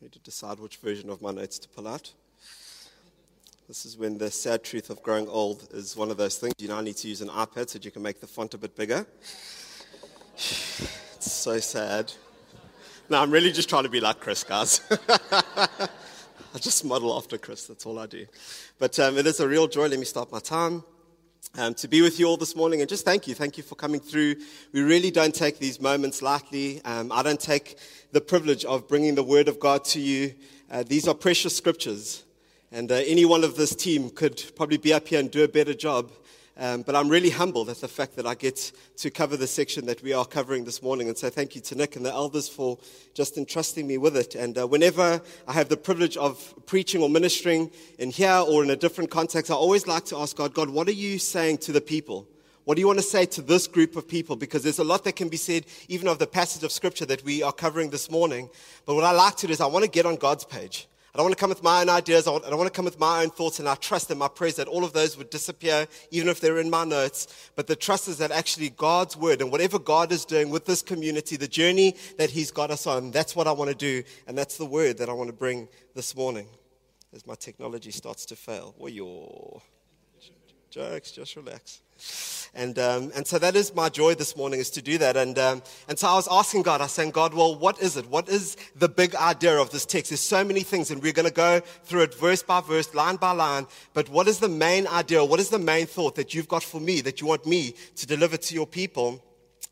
need to decide which version of my notes to pull out. This is when the sad truth of growing old is one of those things. You now need to use an iPad so you can make the font a bit bigger. It's so sad. No, I'm really just trying to be like Chris, guys. I just model after Chris, that's all I do. But um, it is a real joy. Let me start my time um, to be with you all this morning and just thank you. Thank you for coming through. We really don't take these moments lightly. Um, I don't take the privilege of bringing the Word of God to you. Uh, these are precious scriptures. And uh, any one of this team could probably be up here and do a better job um, but I'm really humbled at the fact that I get to cover the section that we are covering this morning. And so thank you to Nick and the elders for just entrusting me with it. And uh, whenever I have the privilege of preaching or ministering in here or in a different context, I always like to ask God, God, what are you saying to the people? What do you want to say to this group of people? Because there's a lot that can be said, even of the passage of scripture that we are covering this morning. But what I like to do is I want to get on God's page. I don't want to come with my own ideas. I don't want to come with my own thoughts. And I trust and my prayers that all of those would disappear, even if they're in my notes. But the trust is that actually God's word and whatever God is doing with this community, the journey that He's got us on, that's what I want to do. And that's the word that I want to bring this morning as my technology starts to fail. Well, your jokes, just relax. And, um, and so that is my joy this morning is to do that. And, um, and so I was asking God, I was saying, God, well, what is it? What is the big idea of this text? There's so many things and we're going to go through it verse by verse, line by line. But what is the main idea? What is the main thought that you've got for me, that you want me to deliver to your people?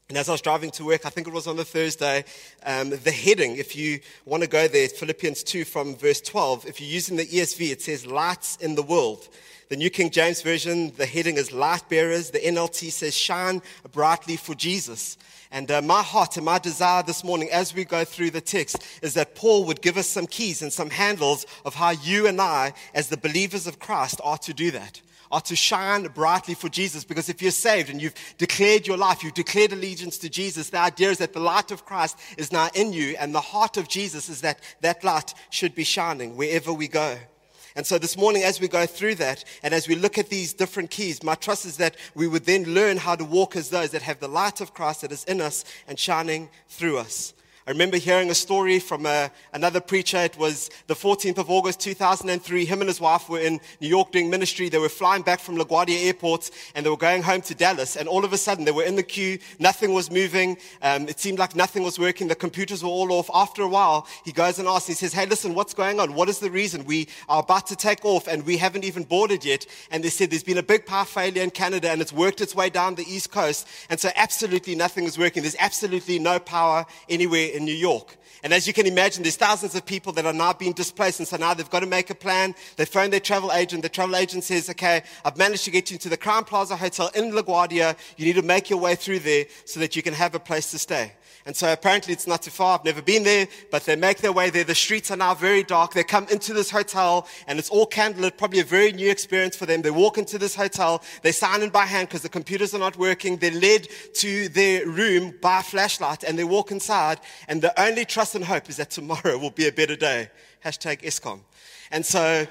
And as I was driving to work, I think it was on the Thursday, um, the heading, if you want to go there, Philippians 2 from verse 12, if you're using the ESV, it says lights in the world. The New King James Version, the heading is Light Bearers. The NLT says Shine brightly for Jesus. And uh, my heart and my desire this morning as we go through the text is that Paul would give us some keys and some handles of how you and I, as the believers of Christ, are to do that are to shine brightly for Jesus. Because if you're saved and you've declared your life, you've declared allegiance to Jesus, the idea is that the light of Christ is now in you, and the heart of Jesus is that that light should be shining wherever we go. And so this morning, as we go through that, and as we look at these different keys, my trust is that we would then learn how to walk as those that have the light of Christ that is in us and shining through us. I remember hearing a story from a, uh, another preacher. It was the 14th of August, 2003. Him and his wife were in New York doing ministry. They were flying back from LaGuardia Airport and they were going home to Dallas. And all of a sudden, they were in the queue. Nothing was moving. Um, it seemed like nothing was working. The computers were all off. After a while, he goes and asks, he says, Hey, listen, what's going on? What is the reason? We are about to take off and we haven't even boarded yet. And they said, There's been a big power failure in Canada and it's worked its way down the East Coast. And so absolutely nothing is working. There's absolutely no power anywhere in New York. And as you can imagine, there's thousands of people that are now being displaced. And so now they've got to make a plan. They phone their travel agent. The travel agent says, okay, I've managed to get you to the Crowne Plaza Hotel in LaGuardia. You need to make your way through there so that you can have a place to stay. And so apparently it's not too far. I've never been there, but they make their way there. The streets are now very dark. They come into this hotel and it's all candlelit, probably a very new experience for them. They walk into this hotel. They sign in by hand because the computers are not working. They're led to their room by flashlight and they walk inside. And the only trust and hope is that tomorrow will be a better day. Hashtag Eskom. And so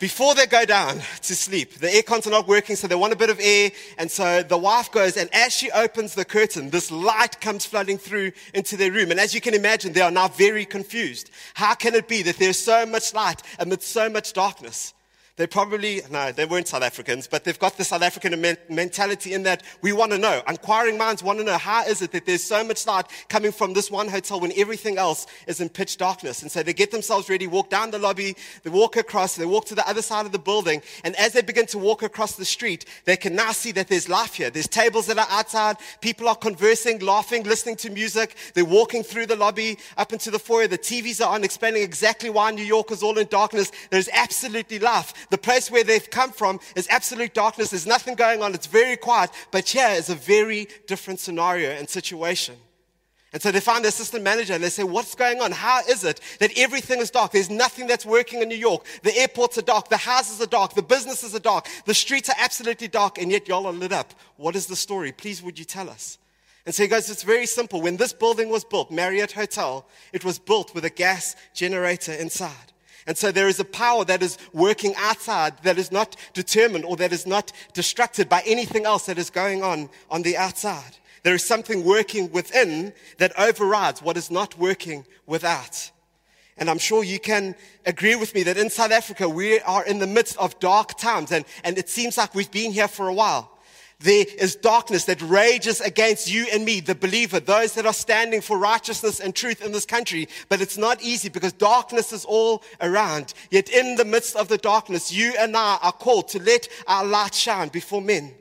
before they go down to sleep, the air cons are not working, so they want a bit of air. And so the wife goes, and as she opens the curtain, this light comes flooding through into their room. And as you can imagine, they are now very confused. How can it be that there's so much light amidst so much darkness? They probably, no, they weren't South Africans, but they've got the South African mentality in that we want to know. Inquiring minds want to know how is it that there's so much light coming from this one hotel when everything else is in pitch darkness. And so they get themselves ready, walk down the lobby, they walk across, they walk to the other side of the building. And as they begin to walk across the street, they can now see that there's life here. There's tables that are outside. People are conversing, laughing, listening to music. They're walking through the lobby up into the foyer. The TVs are on, explaining exactly why New York is all in darkness. There's absolutely life. The place where they've come from is absolute darkness. There's nothing going on. It's very quiet. But here is a very different scenario and situation. And so they find the assistant manager and they say, What's going on? How is it that everything is dark? There's nothing that's working in New York. The airports are dark. The houses are dark. The businesses are dark. The streets are absolutely dark. And yet y'all are lit up. What is the story? Please, would you tell us? And so he goes, It's very simple. When this building was built, Marriott Hotel, it was built with a gas generator inside. And so there is a power that is working outside that is not determined or that is not distracted by anything else that is going on on the outside. There is something working within that overrides what is not working without. And I'm sure you can agree with me that in South Africa, we are in the midst of dark times, and, and it seems like we've been here for a while. There is darkness that rages against you and me, the believer, those that are standing for righteousness and truth in this country. But it's not easy because darkness is all around. Yet in the midst of the darkness, you and I are called to let our light shine before men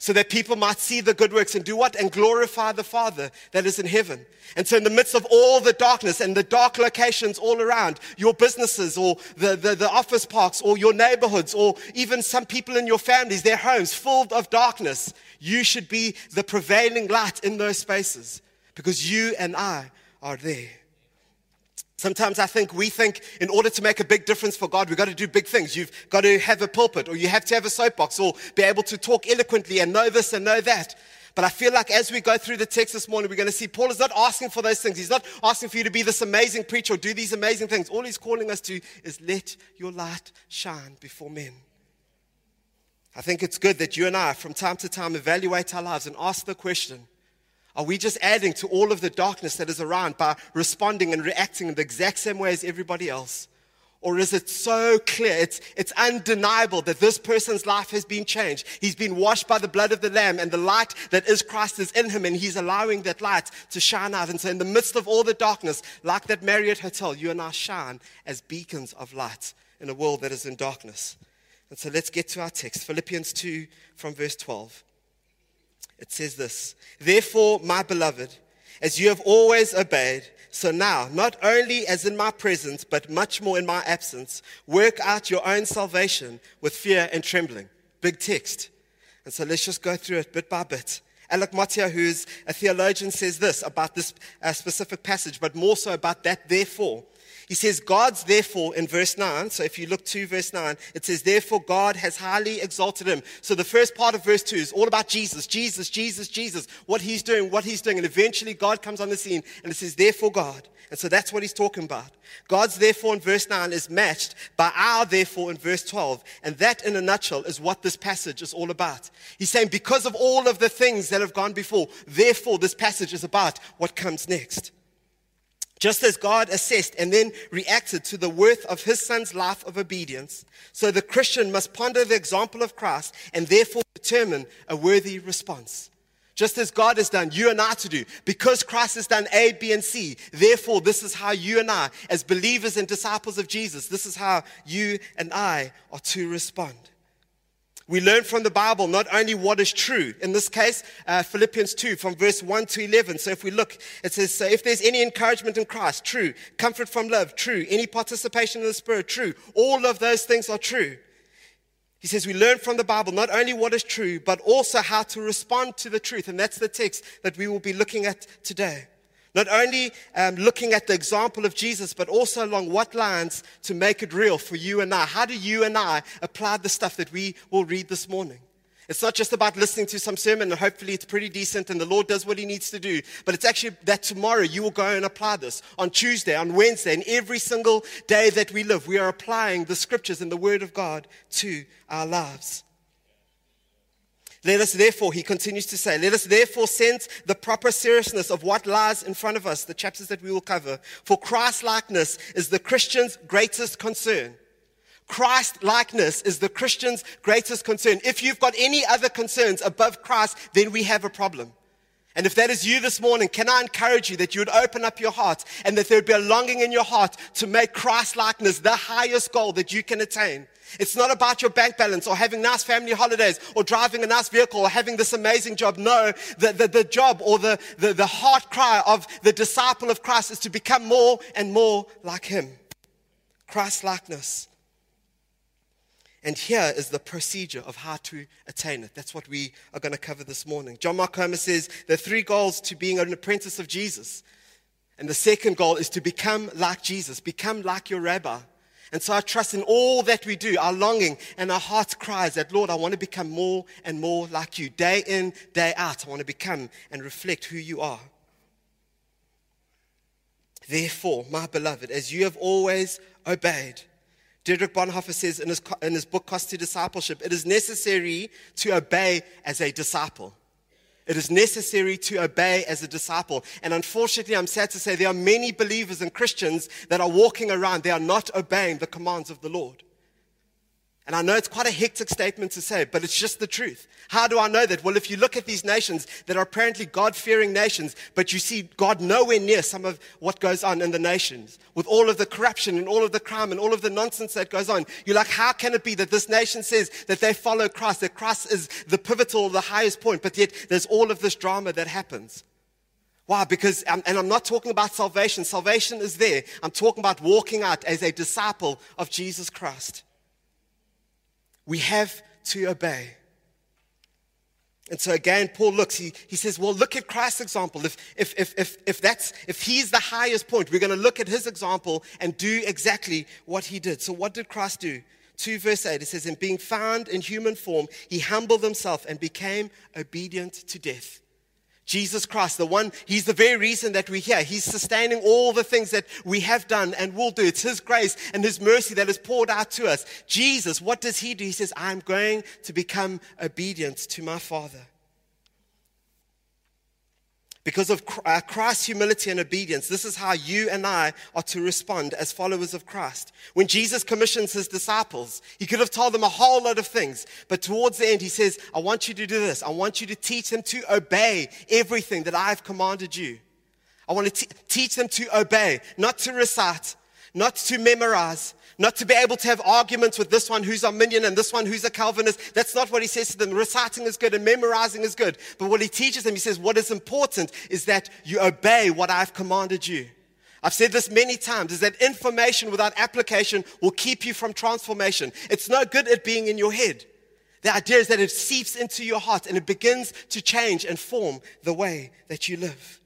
so that people might see the good works and do what? And glorify the Father that is in heaven. And so, in the midst of all the darkness and the dark locations all around, your businesses or the, the, the, office parks or your neighborhoods or even some people in your families, their homes full of darkness, you should be the prevailing light in those spaces because you and I are there. Sometimes I think we think in order to make a big difference for God, we've got to do big things. You've got to have a pulpit, or you have to have a soapbox, or be able to talk eloquently and know this and know that. But I feel like as we go through the text this morning, we're going to see Paul is not asking for those things. He's not asking for you to be this amazing preacher or do these amazing things. All he's calling us to is let your light shine before men. I think it's good that you and I, from time to time, evaluate our lives and ask the question are we just adding to all of the darkness that is around by responding and reacting in the exact same way as everybody else? Or is it so clear, it's, it's undeniable that this person's life has been changed? He's been washed by the blood of the Lamb, and the light that is Christ is in him, and he's allowing that light to shine out. And so, in the midst of all the darkness, like that Marriott Hotel, you and I shine as beacons of light in a world that is in darkness. And so, let's get to our text Philippians 2 from verse 12. It says this Therefore, my beloved, as you have always obeyed, so now, not only as in my presence, but much more in my absence, work out your own salvation with fear and trembling. Big text. And so let's just go through it bit by bit. Alec Motyer, who's a theologian, says this about this uh, specific passage, but more so about that therefore. He says, God's therefore in verse 9. So if you look to verse 9, it says, Therefore God has highly exalted him. So the first part of verse 2 is all about Jesus, Jesus, Jesus, Jesus, what he's doing, what he's doing. And eventually God comes on the scene and it says, Therefore God. And so that's what he's talking about. God's therefore in verse 9 is matched by our therefore in verse 12. And that in a nutshell is what this passage is all about. He's saying because of all of the things that have gone before, therefore this passage is about what comes next. Just as God assessed and then reacted to the worth of his son's life of obedience, so the Christian must ponder the example of Christ and therefore determine a worthy response. Just as God has done, you and I to do. Because Christ has done A, B, and C, therefore, this is how you and I, as believers and disciples of Jesus, this is how you and I are to respond. We learn from the Bible not only what is true, in this case, uh, Philippians 2, from verse 1 to 11. So if we look, it says, So if there's any encouragement in Christ, true. Comfort from love, true. Any participation in the Spirit, true. All of those things are true. He says, We learn from the Bible not only what is true, but also how to respond to the truth. And that's the text that we will be looking at today. Not only um, looking at the example of Jesus, but also along what lines to make it real for you and I. How do you and I apply the stuff that we will read this morning? It's not just about listening to some sermon and hopefully it's pretty decent and the Lord does what he needs to do, but it's actually that tomorrow you will go and apply this. On Tuesday, on Wednesday, and every single day that we live, we are applying the scriptures and the word of God to our lives. Let us therefore, he continues to say, let us therefore sense the proper seriousness of what lies in front of us, the chapters that we will cover. For Christ likeness is the Christian's greatest concern. Christ likeness is the Christian's greatest concern. If you've got any other concerns above Christ, then we have a problem. And if that is you this morning, can I encourage you that you would open up your heart and that there would be a longing in your heart to make Christ likeness the highest goal that you can attain? It's not about your bank balance or having nice family holidays or driving a nice vehicle or having this amazing job. No, the, the, the job or the, the, the heart cry of the disciple of Christ is to become more and more like him. Christ likeness. And here is the procedure of how to attain it. That's what we are going to cover this morning. John Mark Comer says there are three goals to being an apprentice of Jesus. And the second goal is to become like Jesus, become like your rabbi. And so I trust in all that we do, our longing and our heart's cries that, Lord, I want to become more and more like you. Day in, day out, I want to become and reflect who you are. Therefore, my beloved, as you have always obeyed, Dietrich Bonhoeffer says in his, in his book, Cost to Discipleship, it is necessary to obey as a disciple. It is necessary to obey as a disciple. And unfortunately, I'm sad to say there are many believers and Christians that are walking around, they are not obeying the commands of the Lord. And I know it's quite a hectic statement to say, but it's just the truth. How do I know that? Well, if you look at these nations that are apparently God fearing nations, but you see God nowhere near some of what goes on in the nations, with all of the corruption and all of the crime and all of the nonsense that goes on, you're like, how can it be that this nation says that they follow Christ, that Christ is the pivotal, the highest point, but yet there's all of this drama that happens? Why? Because, um, and I'm not talking about salvation. Salvation is there. I'm talking about walking out as a disciple of Jesus Christ. We have to obey. And so again, Paul looks, he, he says, well, look at Christ's example. If, if, if, if, if, that's, if he's the highest point, we're going to look at his example and do exactly what he did. So what did Christ do? 2 verse 8, it says, in being found in human form, he humbled himself and became obedient to death. Jesus Christ, the one, He's the very reason that we're here. He's sustaining all the things that we have done and will do. It's His grace and His mercy that is poured out to us. Jesus, what does He do? He says, I'm going to become obedient to my Father. Because of uh, Christ's humility and obedience, this is how you and I are to respond as followers of Christ. When Jesus commissions his disciples, he could have told them a whole lot of things, but towards the end, he says, I want you to do this. I want you to teach them to obey everything that I've commanded you. I want to t- teach them to obey, not to recite, not to memorize, not to be able to have arguments with this one who's Arminian and this one who's a Calvinist. That's not what he says to them. Reciting is good and memorizing is good. But what he teaches them, he says, what is important is that you obey what I've commanded you. I've said this many times, is that information without application will keep you from transformation. It's no good at being in your head. The idea is that it seeps into your heart and it begins to change and form the way that you live.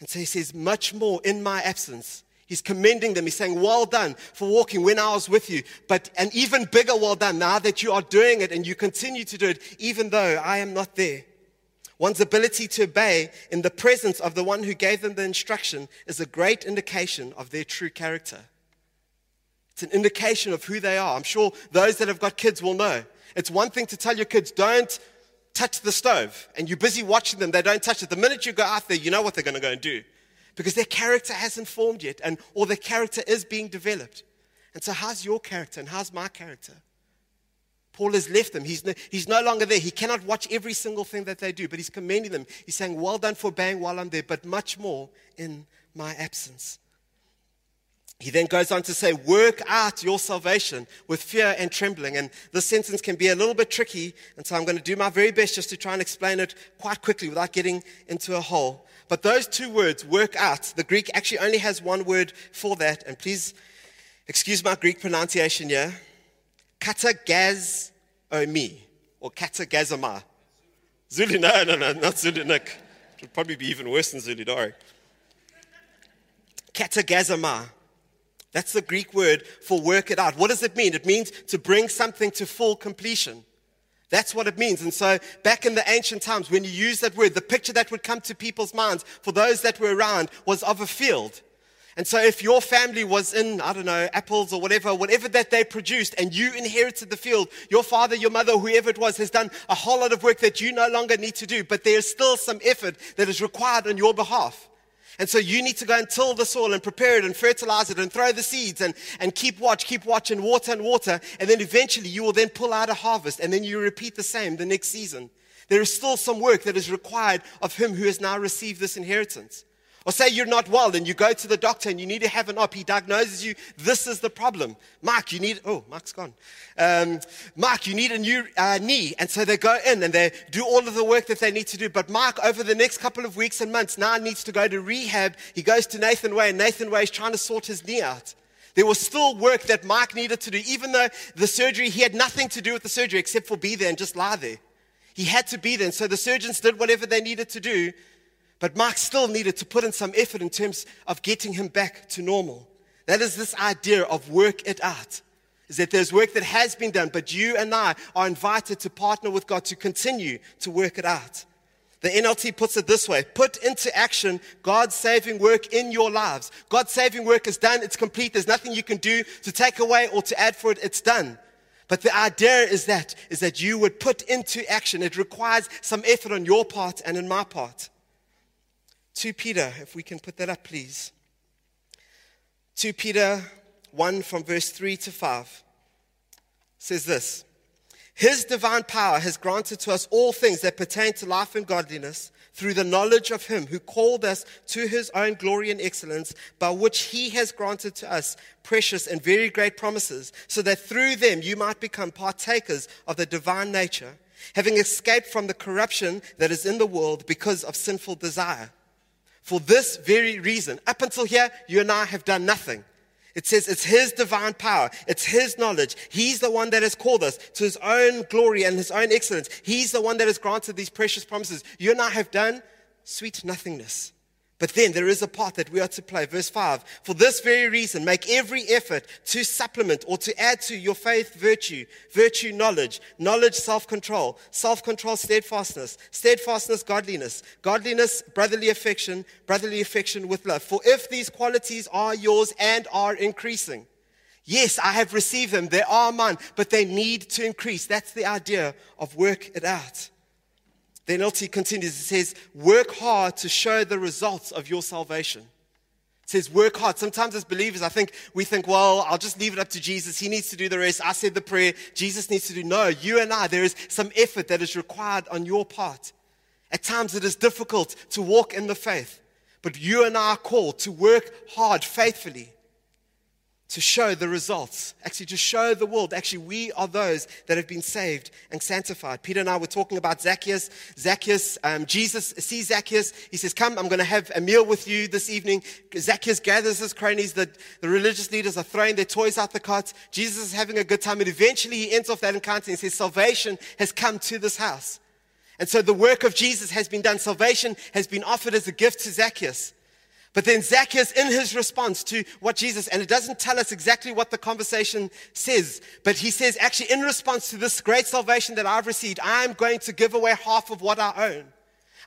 And so he says, much more in my absence, He's commending them. He's saying, Well done for walking when I was with you. But an even bigger well done now that you are doing it and you continue to do it, even though I am not there. One's ability to obey in the presence of the one who gave them the instruction is a great indication of their true character. It's an indication of who they are. I'm sure those that have got kids will know. It's one thing to tell your kids, don't touch the stove, and you're busy watching them, they don't touch it. The minute you go out there, you know what they're going to go and do because their character hasn't formed yet, and or their character is being developed. And so, how's your character and how's my character? Paul has left them. He's no, he's no longer there. He cannot watch every single thing that they do, but he's commending them. He's saying, Well done for obeying while I'm there, but much more in my absence. He then goes on to say, Work out your salvation with fear and trembling. And this sentence can be a little bit tricky, and so I'm going to do my very best just to try and explain it quite quickly without getting into a hole. But those two words, work out, the Greek actually only has one word for that. And please excuse my Greek pronunciation here. Katagazomi or katagazama. Zulu, no, no, no, not Zulu, Nick. It would probably be even worse than Zulu, Dari. Katagazama. That's the Greek word for work it out. What does it mean? It means to bring something to full completion. That's what it means. And so, back in the ancient times, when you use that word, the picture that would come to people's minds for those that were around was of a field. And so, if your family was in, I don't know, apples or whatever, whatever that they produced, and you inherited the field, your father, your mother, whoever it was, has done a whole lot of work that you no longer need to do, but there's still some effort that is required on your behalf. And so you need to go and till the soil and prepare it and fertilize it and throw the seeds and, and keep watch, keep watch and water and water. And then eventually you will then pull out a harvest and then you repeat the same the next season. There is still some work that is required of him who has now received this inheritance. Or say you're not well and you go to the doctor and you need to have an op. He diagnoses you, this is the problem. Mark, you need, oh, Mark's gone. Um, Mark, you need a new uh, knee. And so they go in and they do all of the work that they need to do. But Mark, over the next couple of weeks and months, now needs to go to rehab. He goes to Nathan Way and Nathan Way is trying to sort his knee out. There was still work that Mark needed to do, even though the surgery, he had nothing to do with the surgery except for be there and just lie there. He had to be there. And so the surgeons did whatever they needed to do but Mark still needed to put in some effort in terms of getting him back to normal. That is this idea of work it out. Is that there's work that has been done, but you and I are invited to partner with God to continue to work it out. The NLT puts it this way put into action God's saving work in your lives. God's saving work is done, it's complete. There's nothing you can do to take away or to add for it, it's done. But the idea is that, is that you would put into action. It requires some effort on your part and in my part. 2 Peter, if we can put that up, please. 2 Peter 1 from verse 3 to 5 says this His divine power has granted to us all things that pertain to life and godliness through the knowledge of Him who called us to His own glory and excellence, by which He has granted to us precious and very great promises, so that through them you might become partakers of the divine nature, having escaped from the corruption that is in the world because of sinful desire. For this very reason, up until here, you and I have done nothing. It says it's His divine power. It's His knowledge. He's the one that has called us to His own glory and His own excellence. He's the one that has granted these precious promises. You and I have done sweet nothingness. But then there is a part that we are to play. Verse 5 For this very reason, make every effort to supplement or to add to your faith virtue, virtue knowledge, knowledge self control, self control steadfastness, steadfastness godliness, godliness brotherly affection, brotherly affection with love. For if these qualities are yours and are increasing, Yes, I have received them. They are mine, but they need to increase. That's the idea of work it out. The NLT continues, it says, work hard to show the results of your salvation. It says, work hard. Sometimes as believers, I think we think, well, I'll just leave it up to Jesus. He needs to do the rest. I said the prayer. Jesus needs to do. No, you and I, there is some effort that is required on your part. At times it is difficult to walk in the faith, but you and I are called to work hard faithfully to show the results, actually to show the world, actually, we are those that have been saved and sanctified. Peter and I were talking about Zacchaeus. Zacchaeus, um, Jesus sees Zacchaeus. He says, Come, I'm going to have a meal with you this evening. Zacchaeus gathers his cronies. The, the religious leaders are throwing their toys out the cart. Jesus is having a good time. And eventually he ends off that encounter and says, Salvation has come to this house. And so the work of Jesus has been done. Salvation has been offered as a gift to Zacchaeus. But then Zacchaeus, in his response to what Jesus, and it doesn't tell us exactly what the conversation says, but he says, actually, in response to this great salvation that I've received, I'm going to give away half of what I own.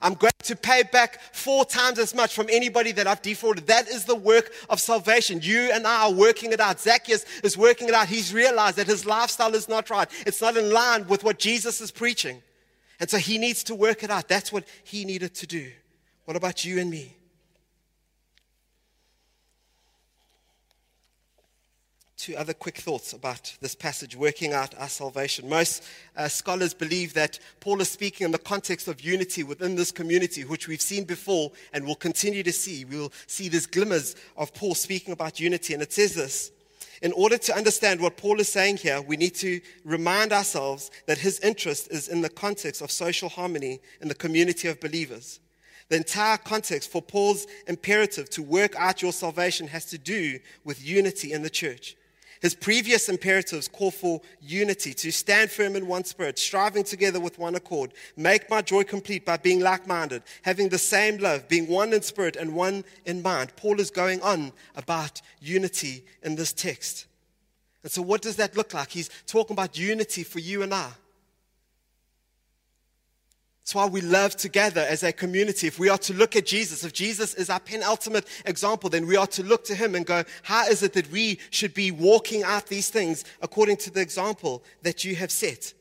I'm going to pay back four times as much from anybody that I've defrauded. That is the work of salvation. You and I are working it out. Zacchaeus is working it out. He's realized that his lifestyle is not right. It's not in line with what Jesus is preaching. And so he needs to work it out. That's what he needed to do. What about you and me? Two other quick thoughts about this passage, working out our salvation. Most uh, scholars believe that Paul is speaking in the context of unity within this community, which we've seen before and will continue to see. We'll see these glimmers of Paul speaking about unity. And it says this In order to understand what Paul is saying here, we need to remind ourselves that his interest is in the context of social harmony in the community of believers. The entire context for Paul's imperative to work out your salvation has to do with unity in the church. His previous imperatives call for unity, to stand firm in one spirit, striving together with one accord, make my joy complete by being like minded, having the same love, being one in spirit and one in mind. Paul is going on about unity in this text. And so, what does that look like? He's talking about unity for you and I. That's why we love together as a community. If we are to look at Jesus, if Jesus is our penultimate example, then we are to look to him and go, how is it that we should be walking out these things according to the example that you have set?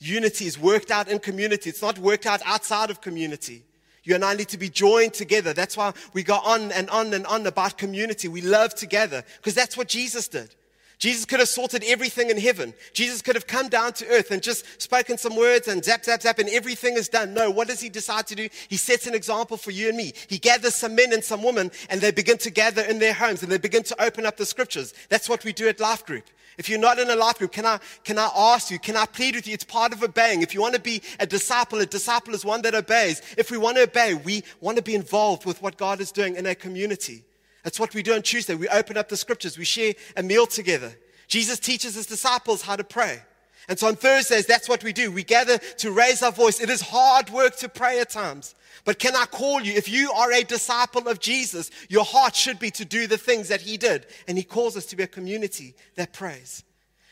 Unity is worked out in community. It's not worked out outside of community. You and I need to be joined together. That's why we go on and on and on about community. We love together because that's what Jesus did. Jesus could have sorted everything in heaven. Jesus could have come down to earth and just spoken some words and zap, zap, zap, and everything is done. No, what does he decide to do? He sets an example for you and me. He gathers some men and some women, and they begin to gather in their homes and they begin to open up the scriptures. That's what we do at Life Group. If you're not in a life group, can I, can I ask you, can I plead with you? It's part of obeying. If you want to be a disciple, a disciple is one that obeys. If we want to obey, we want to be involved with what God is doing in our community. That's what we do on Tuesday. We open up the scriptures, we share a meal together. Jesus teaches his disciples how to pray. And so on Thursdays, that's what we do. We gather to raise our voice. It is hard work to pray at times. But can I call you? If you are a disciple of Jesus, your heart should be to do the things that he did. And he calls us to be a community that prays.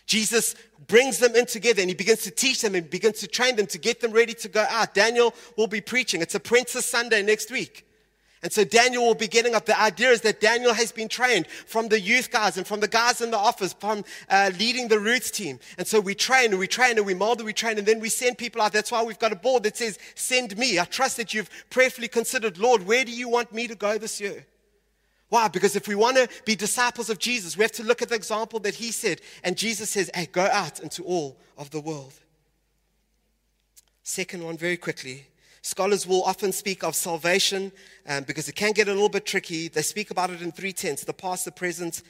Jesus brings them in together and he begins to teach them and begins to train them to get them ready to go out. Daniel will be preaching. It's Apprentice Sunday next week. And so Daniel will be getting up. The idea is that Daniel has been trained from the youth guys and from the guys in the office, from uh, leading the roots team. And so we train and we train and we mold and we train and then we send people out. That's why we've got a board that says, Send me. I trust that you've prayerfully considered, Lord, where do you want me to go this year? Why? Because if we want to be disciples of Jesus, we have to look at the example that he said. And Jesus says, Hey, go out into all of the world. Second one, very quickly Scholars will often speak of salvation um, because it can get a little bit tricky. They speak about it in three tenses the past, the present,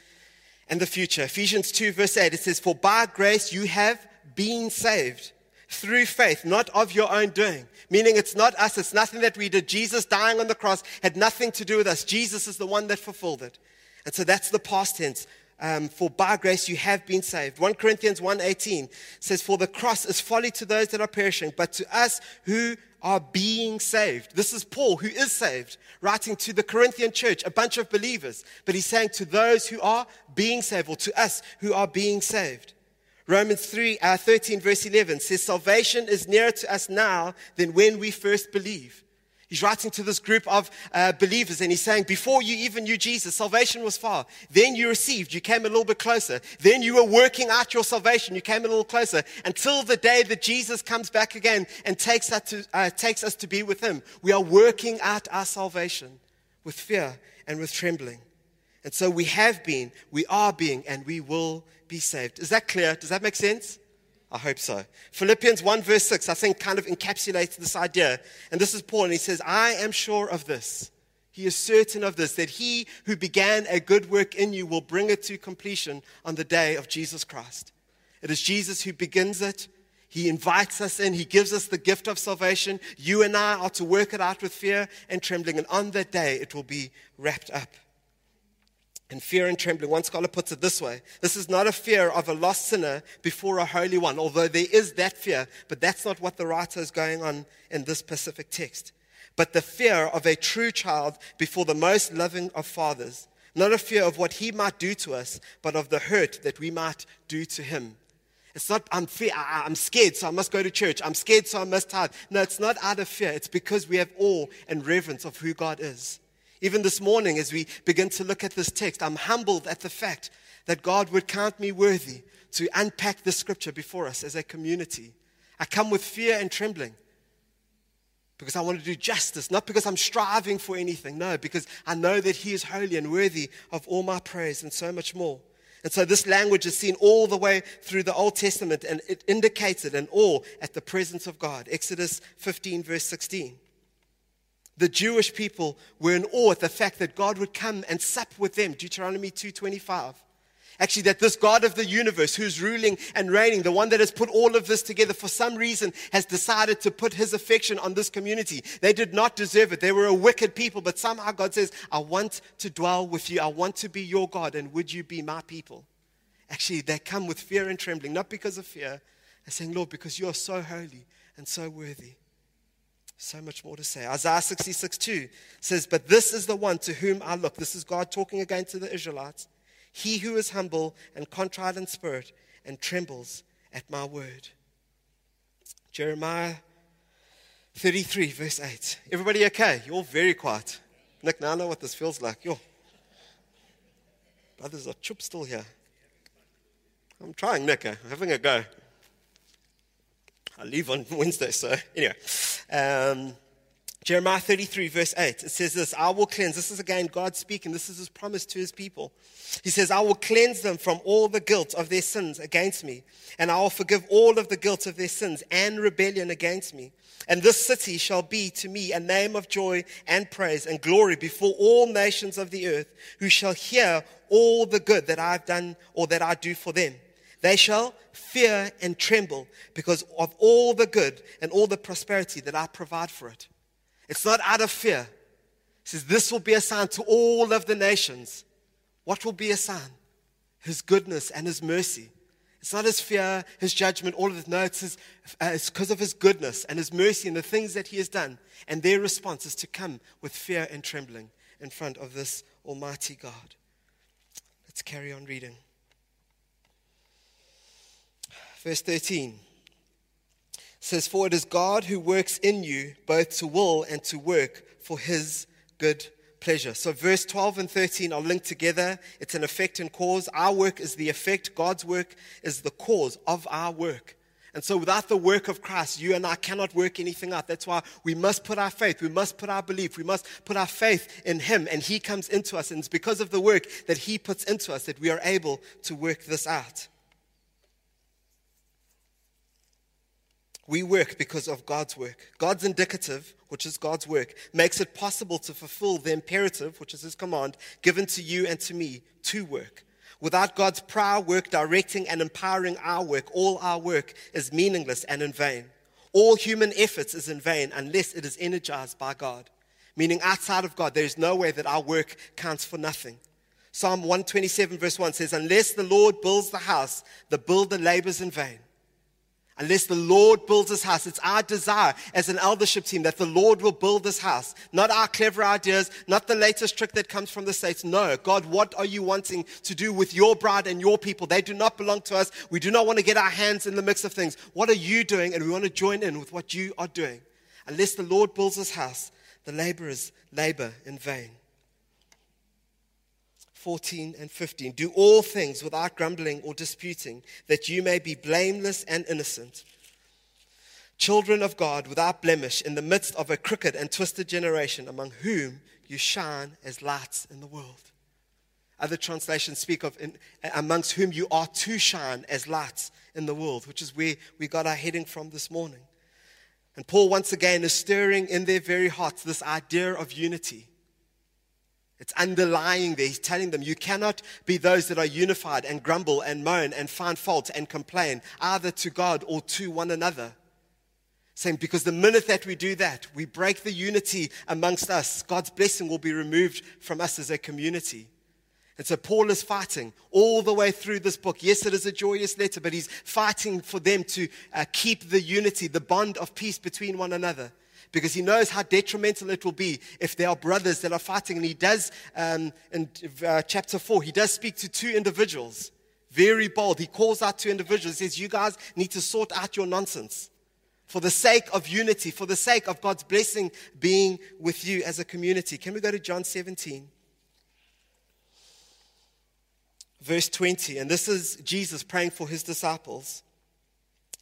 and the future. Ephesians 2, verse 8, it says, For by grace you have been saved through faith, not of your own doing. Meaning it's not us, it's nothing that we did. Jesus dying on the cross had nothing to do with us. Jesus is the one that fulfilled it. And so that's the past tense. Um, for by grace you have been saved. 1 Corinthians 1.18 says, For the cross is folly to those that are perishing, but to us who are being saved. This is Paul, who is saved, writing to the Corinthian church, a bunch of believers. But he's saying to those who are being saved, or to us who are being saved. Romans 3, uh, 13, verse 11 says, Salvation is nearer to us now than when we first believed. He's writing to this group of uh, believers and he's saying, Before you even knew Jesus, salvation was far. Then you received, you came a little bit closer. Then you were working out your salvation, you came a little closer until the day that Jesus comes back again and takes us to, uh, takes us to be with him. We are working out our salvation with fear and with trembling. And so we have been, we are being, and we will be saved. Is that clear? Does that make sense? I hope so. Philippians 1, verse 6, I think kind of encapsulates this idea. And this is Paul, and he says, I am sure of this. He is certain of this, that he who began a good work in you will bring it to completion on the day of Jesus Christ. It is Jesus who begins it. He invites us in. He gives us the gift of salvation. You and I are to work it out with fear and trembling. And on that day, it will be wrapped up and fear and trembling. One scholar puts it this way this is not a fear of a lost sinner before a holy one, although there is that fear, but that's not what the writer is going on in this specific text. But the fear of a true child before the most loving of fathers. Not a fear of what he might do to us, but of the hurt that we might do to him. It's not, I'm, fear, I'm scared, so I must go to church. I'm scared, so I must tithe. No, it's not out of fear. It's because we have awe and reverence of who God is. Even this morning, as we begin to look at this text, I'm humbled at the fact that God would count me worthy to unpack the scripture before us as a community. I come with fear and trembling because I want to do justice, not because I'm striving for anything, no, because I know that He is holy and worthy of all my praise and so much more. And so this language is seen all the way through the Old Testament and it indicates it in awe at the presence of God. Exodus 15, verse 16. The Jewish people were in awe at the fact that God would come and sup with them. Deuteronomy 2:25. Actually, that this God of the universe, who's ruling and reigning, the one that has put all of this together, for some reason has decided to put his affection on this community. They did not deserve it. They were a wicked people, but somehow God says, I want to dwell with you. I want to be your God, and would you be my people? Actually, they come with fear and trembling, not because of fear. They're saying, Lord, because you are so holy and so worthy. So much more to say. Isaiah 66 2 says, But this is the one to whom I look. This is God talking again to the Israelites. He who is humble and contrite in spirit and trembles at my word. Jeremiah 33, verse 8. Everybody okay? You're very quiet. Nick, now I know what this feels like. Yo. Brothers are chup still here. I'm trying, Nick. Eh? I'm having a go. I leave on Wednesday, so anyway. Um, Jeremiah 33, verse 8, it says this I will cleanse. This is again God speaking. This is his promise to his people. He says, I will cleanse them from all the guilt of their sins against me, and I will forgive all of the guilt of their sins and rebellion against me. And this city shall be to me a name of joy and praise and glory before all nations of the earth, who shall hear all the good that I've done or that I do for them. They shall fear and tremble because of all the good and all the prosperity that I provide for it. It's not out of fear. It says, This will be a sign to all of the nations. What will be a sign? His goodness and His mercy. It's not His fear, His judgment, all of it. No, it's, uh, because of His goodness and His mercy and the things that He has done. And their response is to come with fear and trembling in front of this Almighty God. Let's carry on reading. Verse 13 says, For it is God who works in you both to will and to work for his good pleasure. So, verse 12 and 13 are linked together. It's an effect and cause. Our work is the effect, God's work is the cause of our work. And so, without the work of Christ, you and I cannot work anything out. That's why we must put our faith, we must put our belief, we must put our faith in Him, and He comes into us. And it's because of the work that He puts into us that we are able to work this out. We work because of God's work. God's indicative, which is God's work, makes it possible to fulfill the imperative, which is His command, given to you and to me to work. Without God's prior work directing and empowering our work, all our work is meaningless and in vain. All human efforts is in vain unless it is energized by God. Meaning, outside of God, there is no way that our work counts for nothing. Psalm 127, verse 1 says, Unless the Lord builds the house, the builder labors in vain. Unless the Lord builds his house, it's our desire as an eldership team that the Lord will build this house. Not our clever ideas, not the latest trick that comes from the States. No, God, what are you wanting to do with your bride and your people? They do not belong to us. We do not want to get our hands in the mix of things. What are you doing? And we want to join in with what you are doing. Unless the Lord builds his house, the laborers labor in vain. 14 and 15. Do all things without grumbling or disputing, that you may be blameless and innocent. Children of God without blemish in the midst of a crooked and twisted generation, among whom you shine as lights in the world. Other translations speak of in, amongst whom you are to shine as lights in the world, which is where we got our heading from this morning. And Paul, once again, is stirring in their very hearts this idea of unity it's underlying there. He's telling them, you cannot be those that are unified and grumble and moan and find fault and complain, either to God or to one another. Saying, because the minute that we do that, we break the unity amongst us, God's blessing will be removed from us as a community. And so Paul is fighting all the way through this book. Yes, it is a joyous letter, but he's fighting for them to uh, keep the unity, the bond of peace between one another because he knows how detrimental it will be if there are brothers that are fighting. And he does, um, in uh, chapter 4, he does speak to two individuals. Very bold. He calls out two individuals. He says, You guys need to sort out your nonsense for the sake of unity, for the sake of God's blessing being with you as a community. Can we go to John 17? Verse 20. And this is Jesus praying for his disciples.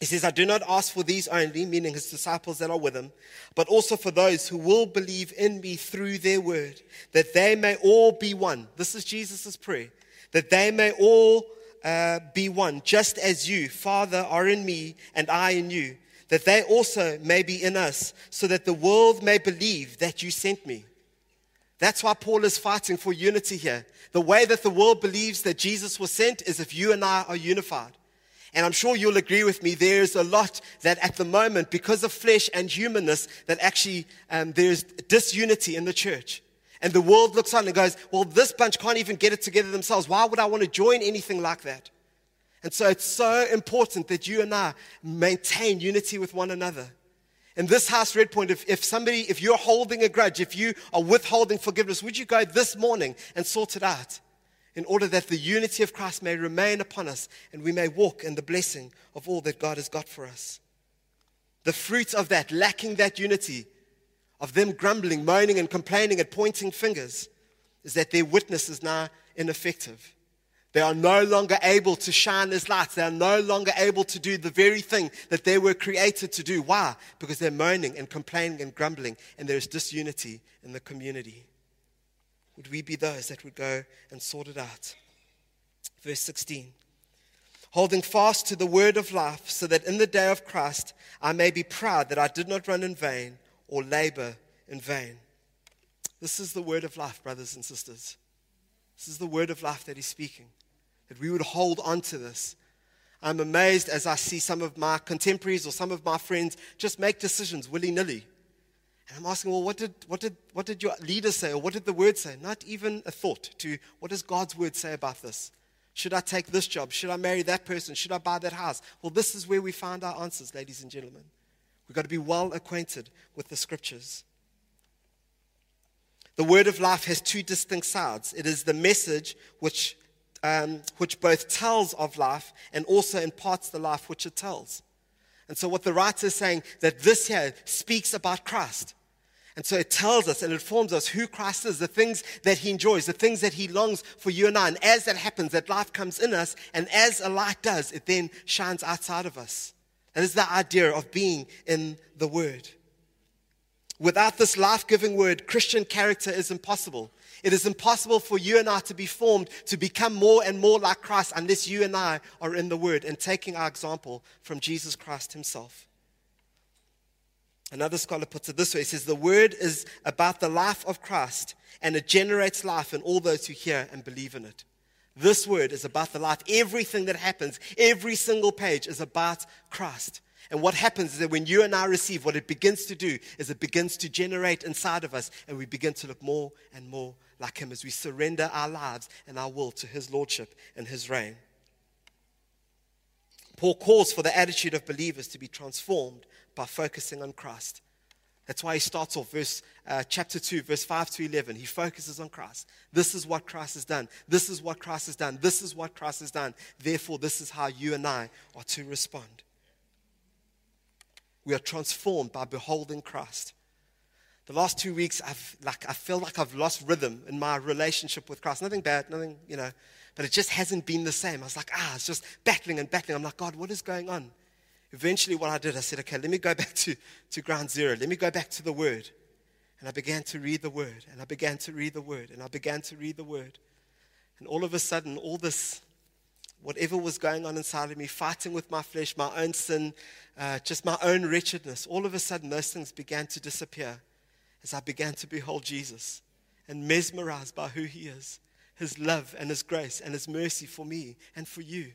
He says, I do not ask for these only, meaning his disciples that are with him, but also for those who will believe in me through their word, that they may all be one. This is Jesus' prayer. That they may all uh, be one, just as you, Father, are in me and I in you, that they also may be in us, so that the world may believe that you sent me. That's why Paul is fighting for unity here. The way that the world believes that Jesus was sent is if you and I are unified. And I'm sure you'll agree with me, there's a lot that at the moment, because of flesh and humanness, that actually um, there's disunity in the church. And the world looks on and goes, well, this bunch can't even get it together themselves. Why would I want to join anything like that? And so it's so important that you and I maintain unity with one another. In this house, Redpoint, if, if somebody, if you're holding a grudge, if you are withholding forgiveness, would you go this morning and sort it out? In order that the unity of Christ may remain upon us and we may walk in the blessing of all that God has got for us. The fruit of that, lacking that unity, of them grumbling, moaning, and complaining and pointing fingers, is that their witness is now ineffective. They are no longer able to shine as lights. They are no longer able to do the very thing that they were created to do. Why? Because they're moaning and complaining and grumbling, and there is disunity in the community would we be those that would go and sort it out? Verse 16 Holding fast to the word of life, so that in the day of Christ I may be proud that I did not run in vain or labor in vain. This is the word of life, brothers and sisters. This is the word of life that he's speaking. That we would hold on to this. I'm amazed as I see some of my contemporaries or some of my friends just make decisions willy nilly. And I'm asking, well, what did, what, did, what did your leader say? Or what did the word say? Not even a thought to what does God's word say about this? Should I take this job? Should I marry that person? Should I buy that house? Well, this is where we find our answers, ladies and gentlemen. We've got to be well acquainted with the scriptures. The word of life has two distinct sides. It is the message which, um, which both tells of life and also imparts the life which it tells. And so, what the writer is saying that this here speaks about Christ. And so it tells us and informs us who Christ is, the things that he enjoys, the things that he longs for you and I. And as that happens, that life comes in us, and as a light does, it then shines outside of us. That is the idea of being in the Word. Without this life giving Word, Christian character is impossible. It is impossible for you and I to be formed to become more and more like Christ unless you and I are in the Word and taking our example from Jesus Christ Himself. Another scholar puts it this way he says, The Word is about the life of Christ and it generates life in all those who hear and believe in it. This word is about the life. Everything that happens, every single page is about Christ. And what happens is that when you and I receive, what it begins to do is it begins to generate inside of us, and we begin to look more and more like Him as we surrender our lives and our will to His Lordship and His reign. Paul calls for the attitude of believers to be transformed by focusing on Christ. That's why he starts off verse uh, chapter 2, verse 5 to 11. He focuses on Christ. This is what Christ has done. This is what Christ has done. This is what Christ has done. Therefore, this is how you and I are to respond. We are transformed by beholding Christ. The last two weeks, I've like I feel like I've lost rhythm in my relationship with Christ. Nothing bad, nothing, you know, but it just hasn't been the same. I was like, ah, it's just battling and battling. I'm like, God, what is going on? Eventually, what I did, I said, okay, let me go back to, to ground zero. Let me go back to the Word. And I began to read the Word, and I began to read the Word, and I began to read the Word. And all of a sudden, all this, whatever was going on inside of me, fighting with my flesh, my own sin, uh, just my own wretchedness, all of a sudden, those things began to disappear as I began to behold Jesus and mesmerized by who He is, His love and His grace and His mercy for me and for you.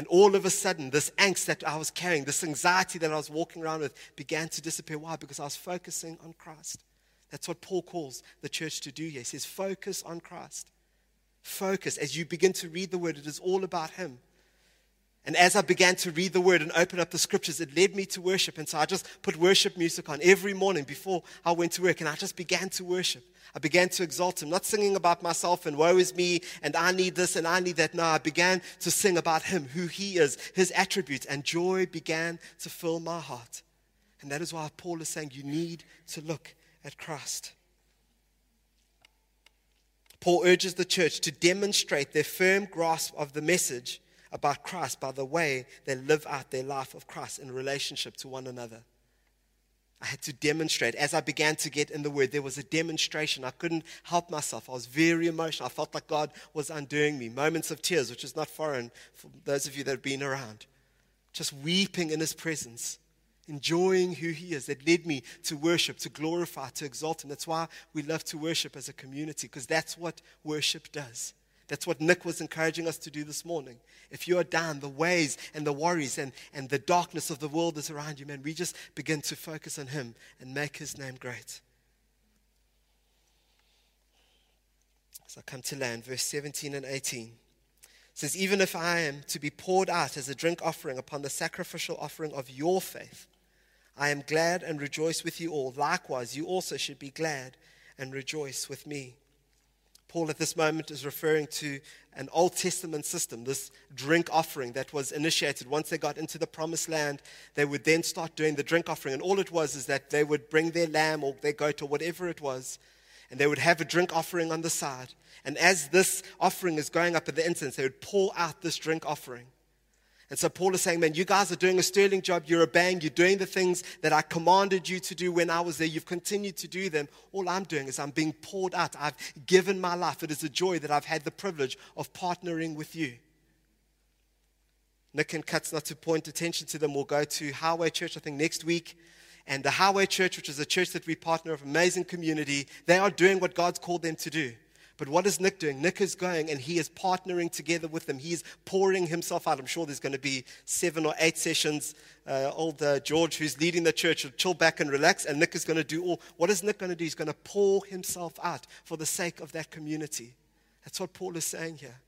And all of a sudden, this angst that I was carrying, this anxiety that I was walking around with, began to disappear. Why? Because I was focusing on Christ. That's what Paul calls the church to do here. He says, focus on Christ. Focus. As you begin to read the word, it is all about Him. And as I began to read the word and open up the scriptures, it led me to worship. And so I just put worship music on every morning before I went to work, and I just began to worship. I began to exalt him, not singing about myself and woe is me and I need this and I need that. No, I began to sing about him, who he is, his attributes, and joy began to fill my heart. And that is why Paul is saying you need to look at Christ. Paul urges the church to demonstrate their firm grasp of the message about Christ by the way they live out their life of Christ in relationship to one another. I had to demonstrate. As I began to get in the Word, there was a demonstration. I couldn't help myself. I was very emotional. I felt like God was undoing me. Moments of tears, which is not foreign for those of you that have been around. Just weeping in His presence, enjoying who He is. That led me to worship, to glorify, to exalt Him. That's why we love to worship as a community, because that's what worship does. That's what Nick was encouraging us to do this morning. If you are down, the ways and the worries and, and the darkness of the world is around you, man, we just begin to focus on Him and make His name great. So I come to land, verse 17 and 18 says, Even if I am to be poured out as a drink offering upon the sacrificial offering of your faith, I am glad and rejoice with you all. Likewise, you also should be glad and rejoice with me. Paul at this moment is referring to an Old Testament system, this drink offering that was initiated. Once they got into the promised land, they would then start doing the drink offering. And all it was is that they would bring their lamb or their goat or whatever it was, and they would have a drink offering on the side. And as this offering is going up at the incense, they would pour out this drink offering. And so Paul is saying, man, you guys are doing a sterling job. You're a obeying. You're doing the things that I commanded you to do when I was there. You've continued to do them. All I'm doing is I'm being poured out. I've given my life. It is a joy that I've had the privilege of partnering with you. Nick and Cuts, not to point attention to them, will go to Highway Church, I think, next week. And the Highway Church, which is a church that we partner with, amazing community, they are doing what God's called them to do. But what is Nick doing? Nick is going and he is partnering together with them. He's pouring himself out. I'm sure there's going to be seven or eight sessions. Uh, old uh, George, who's leading the church, will chill back and relax, and Nick is going to do all. What is Nick going to do? He's going to pour himself out for the sake of that community. That's what Paul is saying here.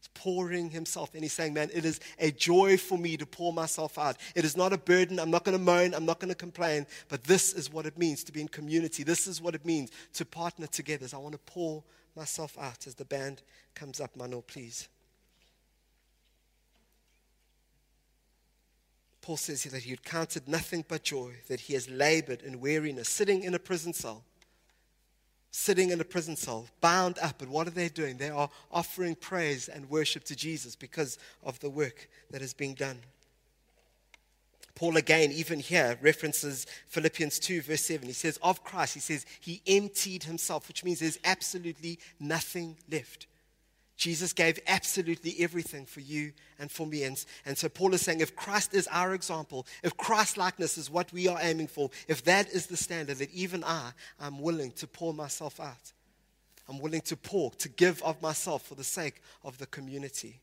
He's pouring himself, and he's saying, Man, it is a joy for me to pour myself out. It is not a burden. I'm not going to moan. I'm not going to complain. But this is what it means to be in community. This is what it means to partner together. I want to pour myself out as the band comes up, Mano, please. Paul says that he had counted nothing but joy, that he has labored in weariness, sitting in a prison cell. Sitting in a prison cell, bound up. But what are they doing? They are offering praise and worship to Jesus because of the work that is being done. Paul again, even here, references Philippians 2, verse 7. He says, Of Christ, he says, He emptied himself, which means there's absolutely nothing left. Jesus gave absolutely everything for you and for me. And, and so Paul is saying if Christ is our example, if Christ likeness is what we are aiming for, if that is the standard, that even I am willing to pour myself out. I'm willing to pour, to give of myself for the sake of the community.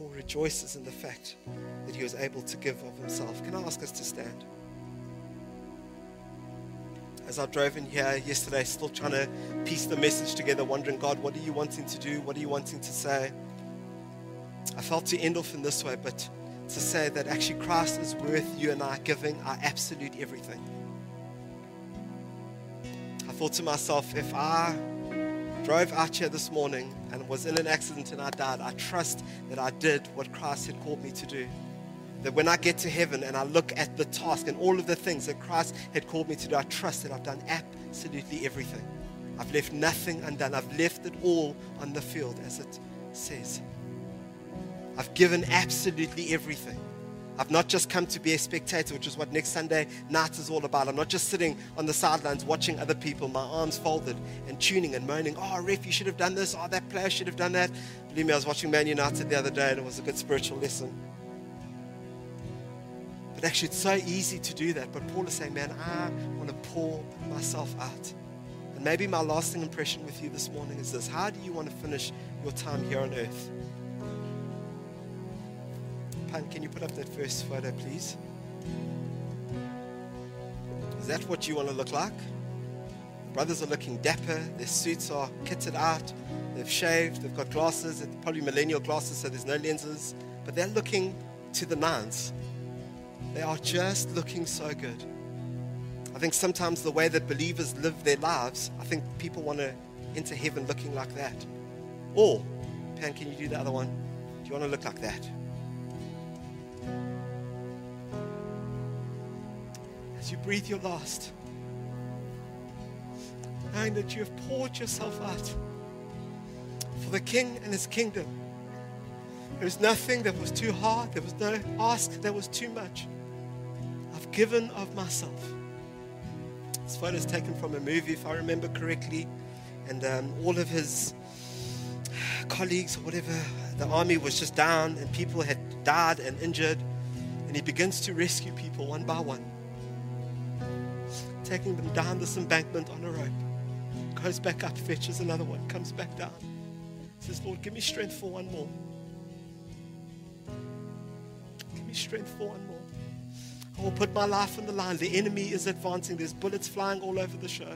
Paul rejoices in the fact that he was able to give of himself. Can I ask us to stand? as I drove in here yesterday, still trying to piece the message together, wondering, God, what are you wanting to do? What are you wanting to say? I felt to end off in this way, but to say that actually Christ is worth you and I giving our absolute everything. I thought to myself, if I drove out here this morning and was in an accident and I died, I trust that I did what Christ had called me to do that when I get to heaven and I look at the task and all of the things that Christ had called me to do, I trust that I've done absolutely everything. I've left nothing undone. I've left it all on the field, as it says. I've given absolutely everything. I've not just come to be a spectator, which is what next Sunday night is all about. I'm not just sitting on the sidelines watching other people, my arms folded and tuning and moaning, oh, ref, you should have done this. Oh, that player should have done that. Believe me, I was watching Man United the other day and it was a good spiritual lesson. But actually, it's so easy to do that. But Paul is saying, man, I want to pour myself out. And maybe my lasting impression with you this morning is this How do you want to finish your time here on earth? Pan, can you put up that first photo, please? Is that what you want to look like? Brothers are looking dapper, their suits are kitted out, they've shaved, they've got glasses, probably millennial glasses, so there's no lenses, but they're looking to the nines. They are just looking so good. I think sometimes the way that believers live their lives, I think people want to enter heaven looking like that. Or, Pan, can you do the other one? Do you want to look like that? As you breathe your last, knowing that you have poured yourself out for the King and His kingdom. There was nothing that was too hard. There was no ask that was too much I've given of myself. This photo is taken from a movie, if I remember correctly, and um, all of his colleagues or whatever, the army was just down, and people had died and injured, and he begins to rescue people one by one, taking them down this embankment on a rope. Goes back up, fetches another one, comes back down. Says, Lord, give me strength for one more. Give me strength for one more. I will put my life on the line. The enemy is advancing. There's bullets flying all over the show.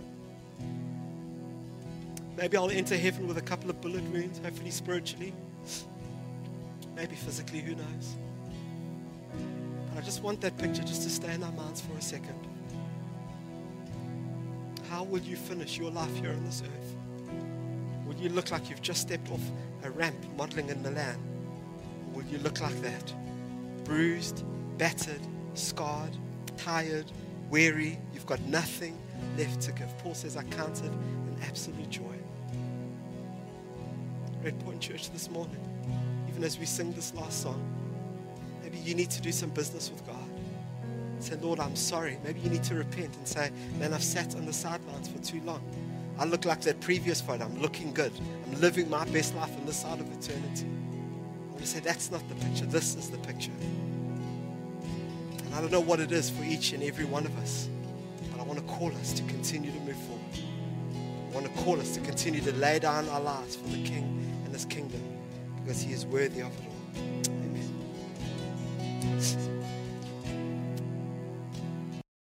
Maybe I'll enter heaven with a couple of bullet wounds, hopefully spiritually. Maybe physically, who knows? But I just want that picture just to stay in our minds for a second. How will you finish your life here on this earth? Will you look like you've just stepped off a ramp modeling in Milan? Or will you look like that? Bruised, battered, scarred, tired, weary. You've got nothing left to give. Paul says, I counted an absolute joy. Red Point Church this morning, even as we sing this last song, maybe you need to do some business with God. Say, Lord, I'm sorry. Maybe you need to repent and say, man, I've sat on the sidelines for too long. I look like that previous photo. I'm looking good. I'm living my best life on this side of eternity. I And you say, that's not the picture. This is the picture. And I don't know what it is for each and every one of us, but I want to call us to continue to move forward. I want to call us to continue to lay down our lives for the King and His kingdom because He is worthy of it all.